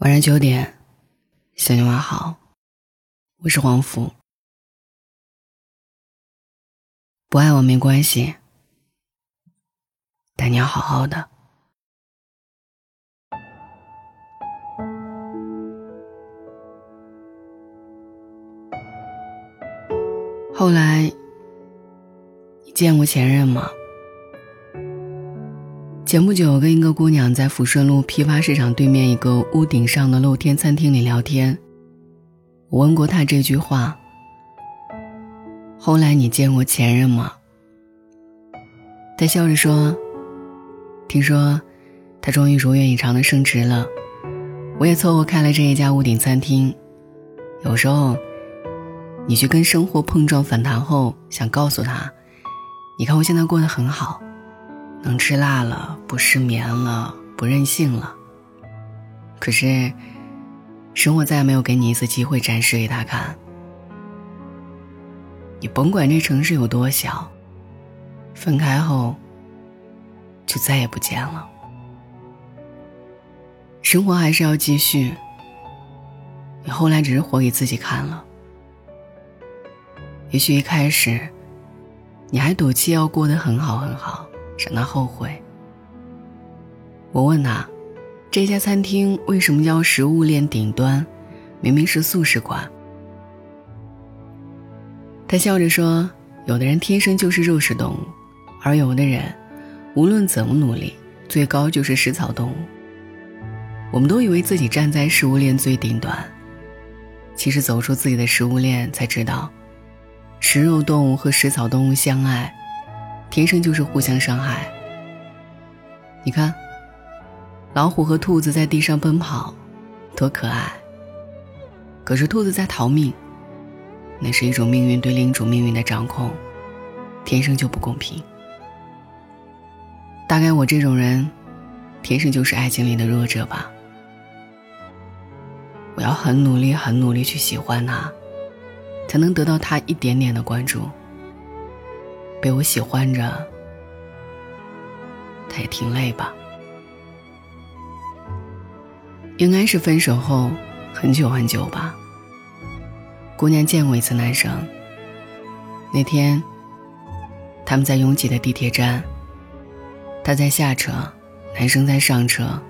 晚上九点，小妞娃好，我是黄福。不爱我没关系，但你要好好的。后来，你见过前任吗？前不久，跟一个姑娘在抚顺路批发市场对面一个屋顶上的露天餐厅里聊天。我问过她这句话：“后来你见过前任吗？”她笑着说：“听说他终于如愿以偿的升职了，我也凑合开了这一家屋顶餐厅。有时候，你去跟生活碰撞反弹后，想告诉他：你看我现在过得很好。”能吃辣了，不失眠了，不任性了。可是，生活再也没有给你一次机会展示给他看。你甭管这城市有多小，分开后就再也不见了。生活还是要继续。你后来只是活给自己看了。也许一开始，你还赌气要过得很好很好。让他后悔。我问他，这家餐厅为什么叫食物链顶端？明明是素食馆。他笑着说：“有的人天生就是肉食动物，而有的人，无论怎么努力，最高就是食草动物。我们都以为自己站在食物链最顶端，其实走出自己的食物链，才知道，食肉动物和食草动物相爱。”天生就是互相伤害。你看，老虎和兔子在地上奔跑，多可爱。可是兔子在逃命，那是一种命运对另一种命运的掌控，天生就不公平。大概我这种人，天生就是爱情里的弱者吧。我要很努力、很努力去喜欢他，才能得到他一点点的关注。被我喜欢着，他也挺累吧？应该是分手后很久很久吧。姑娘见过一次男生。那天，他们在拥挤的地铁站，他在下车，男生在上车。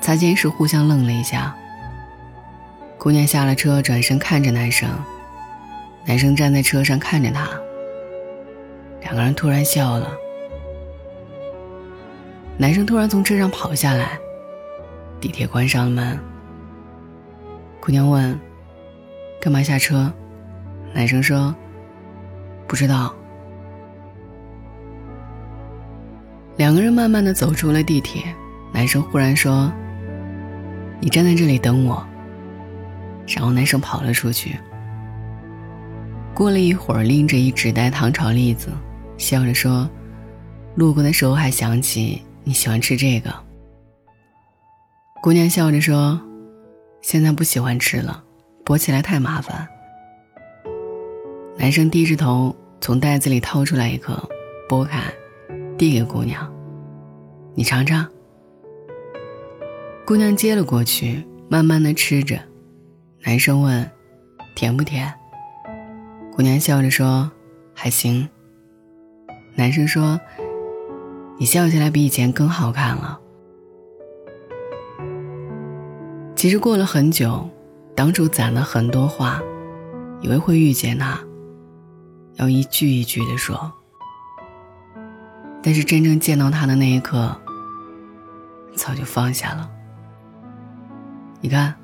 擦肩时互相愣了一下。姑娘下了车，转身看着男生，男生站在车上看着她。两个人突然笑了。男生突然从车上跑下来，地铁关上了门。姑娘问：“干嘛下车？”男生说：“不知道。”两个人慢慢的走出了地铁。男生忽然说：“你站在这里等我。”然后男生跑了出去。过了一会儿，拎着一纸袋糖炒栗子。笑着说：“路过的时候还想起你喜欢吃这个。”姑娘笑着说：“现在不喜欢吃了，剥起来太麻烦。”男生低着头从袋子里掏出来一颗，剥开，递给姑娘：“你尝尝。”姑娘接了过去，慢慢的吃着。男生问：“甜不甜？”姑娘笑着说：“还行。”男生说：“你笑起来比以前更好看了。”其实过了很久，当初攒了很多话，以为会遇见他，要一句一句的说。但是真正见到他的那一刻，早就放下了。你看，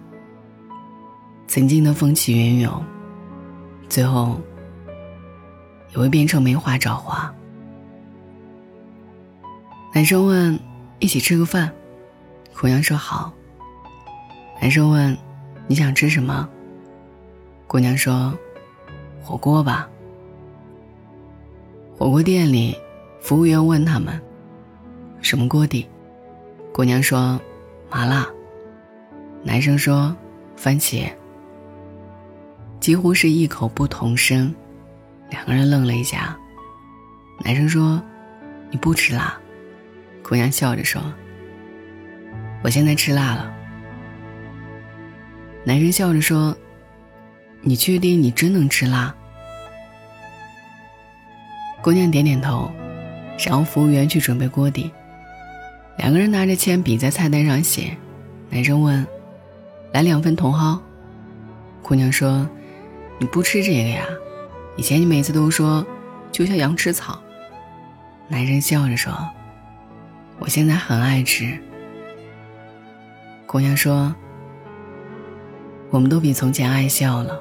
曾经的风起云涌，最后也会变成没话找话。男生问：“一起吃个饭？”姑娘说：“好。”男生问：“你想吃什么？”姑娘说：“火锅吧。”火锅店里，服务员问他们：“什么锅底？”姑娘说：“麻辣。”男生说：“番茄。”几乎是异口不同声，两个人愣了一下。男生说：“你不吃辣。”姑娘笑着说：“我现在吃辣了，男生笑着说：“你确定你真能吃辣？”姑娘点点头，然后服务员去准备锅底。两个人拿着铅笔在菜单上写。男生问：“来两份茼蒿。”姑娘说：“你不吃这个呀？以前你每次都说，就像羊吃草。”男生笑着说：“我现在很爱吃。”姑娘说。我们都比从前爱笑了。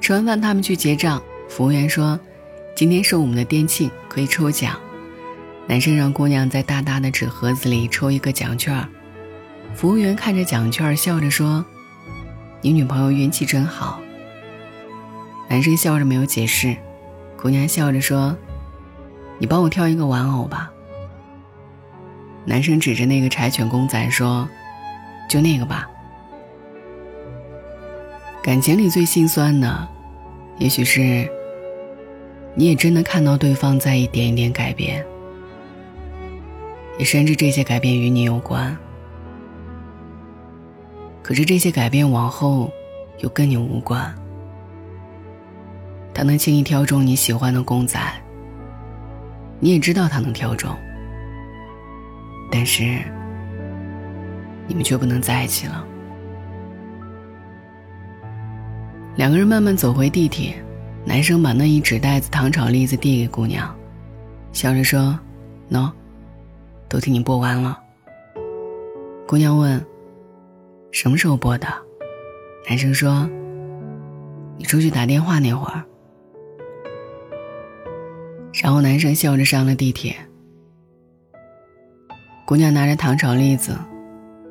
吃完饭，他们去结账。服务员说：“今天是我们的店庆，可以抽奖。”男生让姑娘在大大的纸盒子里抽一个奖券。服务员看着奖券，笑着说：“你女朋友运气真好。”男生笑着没有解释。姑娘笑着说：“你帮我挑一个玩偶吧。”男生指着那个柴犬公仔说：“就那个吧。”感情里最心酸的，也许是，你也真的看到对方在一点一点改变，也深知这些改变与你有关。可是这些改变往后，又跟你无关。他能轻易挑中你喜欢的公仔，你也知道他能挑中，但是，你们却不能在一起了。两个人慢慢走回地铁，男生把那一纸袋子糖炒栗子递给姑娘，笑着说：“喏，都替你剥完了。”姑娘问：“什么时候剥的？”男生说：“你出去打电话那会儿。”然后男生笑着上了地铁。姑娘拿着糖炒栗子，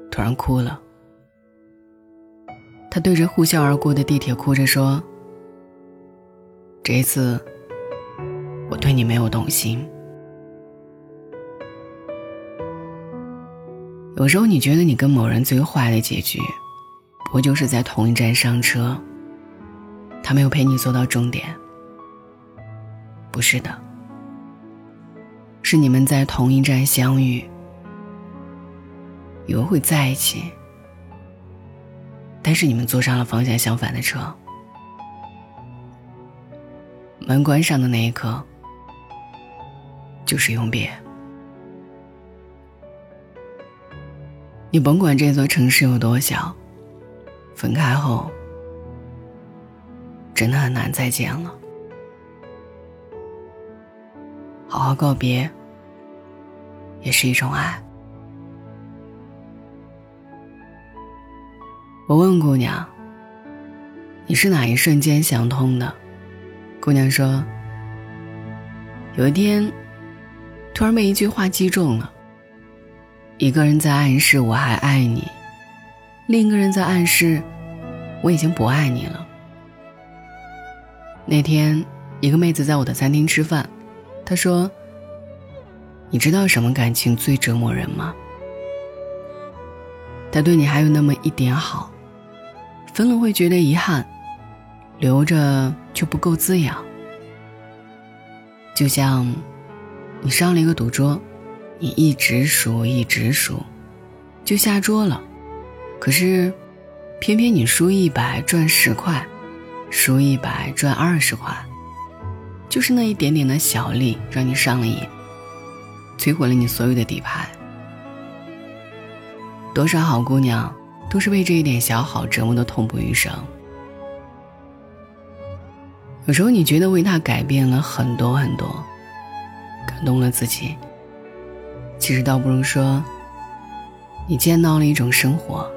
突然哭了。他对着呼啸而过的地铁哭着说：“这一次，我对你没有动心。有时候你觉得你跟某人最坏的结局，不就是在同一站上车，他没有陪你坐到终点。不是的，是你们在同一站相遇，以为会在一起。”但是你们坐上了方向相反的车，门关上的那一刻，就是永别。你甭管这座城市有多小，分开后，真的很难再见了。好好告别，也是一种爱。我问姑娘：“你是哪一瞬间想通的？”姑娘说：“有一天，突然被一句话击中了。一个人在暗示我还爱你，另一个人在暗示我已经不爱你了。”那天，一个妹子在我的餐厅吃饭，她说：“你知道什么感情最折磨人吗？他对你还有那么一点好。”可能会觉得遗憾，留着就不够滋养。就像你上了一个赌桌，你一直输一直输，就下桌了。可是，偏偏你输一百赚十块，输一百赚二十块，就是那一点点的小利让你上了瘾，摧毁了你所有的底牌。多少好姑娘。都是为这一点小好折磨的痛不欲生。有时候你觉得为他改变了很多很多，感动了自己。其实倒不如说，你见到了一种生活，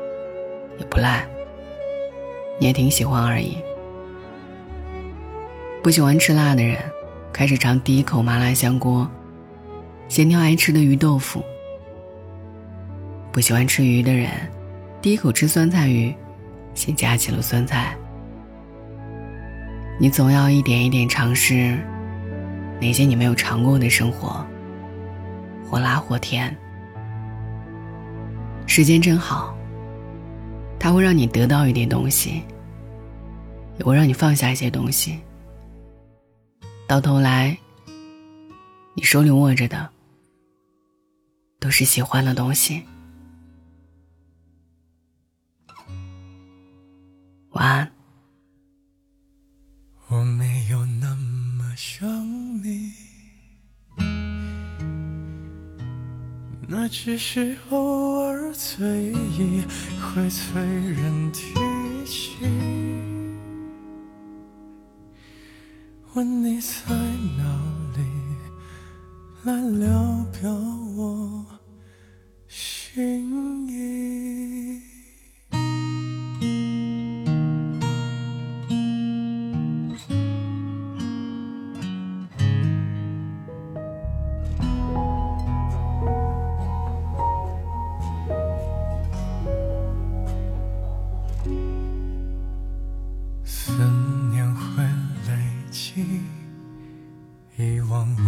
也不赖，你也挺喜欢而已。不喜欢吃辣的人，开始尝第一口麻辣香锅；咸挑爱吃的鱼豆腐。不喜欢吃鱼的人。第一口吃酸菜鱼，先夹起了酸菜。你总要一点一点尝试那些你没有尝过的生活，或辣或甜。时间真好，它会让你得到一点东西，也会让你放下一些东西。到头来，你手里握着的都是喜欢的东西。安。我没有那么想你，那只是偶尔醉意会催人提起。问你在哪里，来聊表我心意。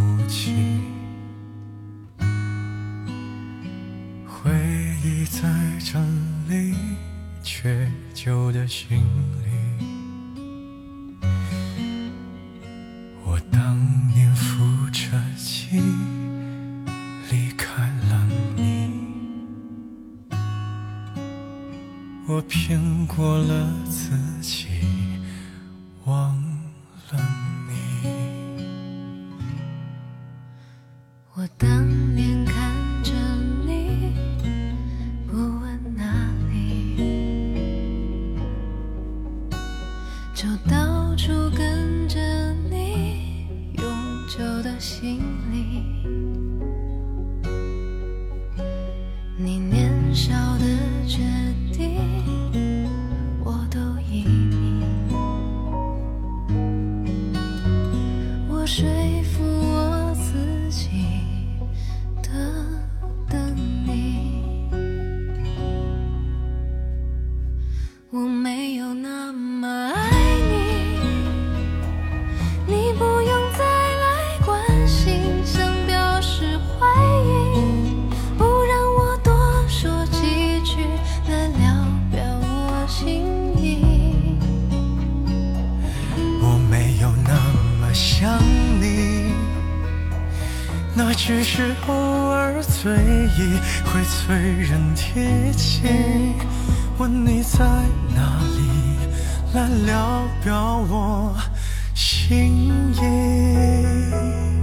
母亲回忆在这里缺旧的行李我当年扶着琴离开了你。我骗过了我当年看着你，不问哪里，就到处跟着你，永久的行李。你年少的决定，我都依你。我说那只是偶尔醉意会催人提起，问你在哪里，来聊表我心意。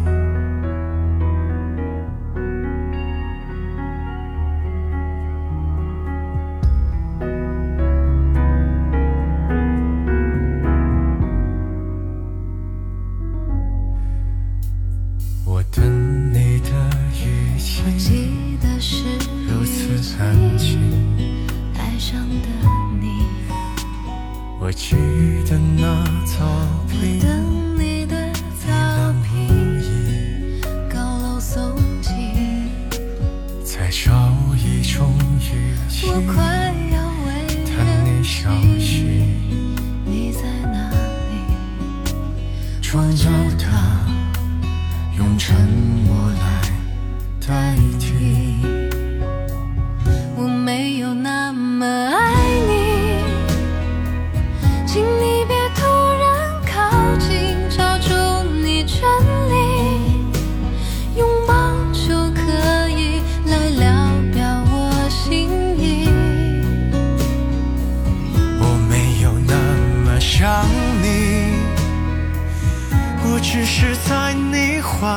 怀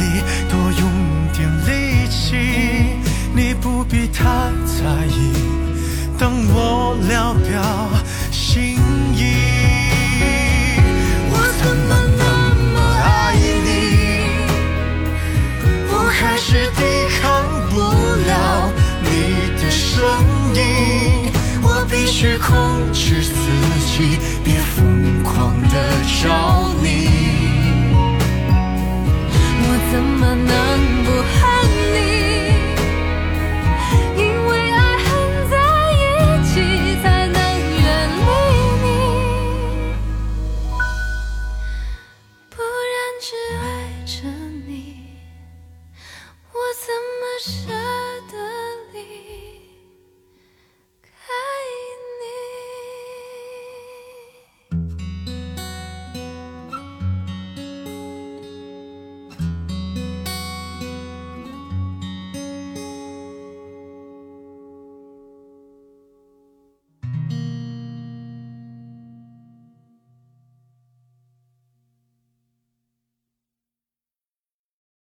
里多用点力气，你不必太在意。当我聊表心意，我怎么那么爱你？我还是抵抗不了你的声音，我必须控制自己，别疯狂的找。should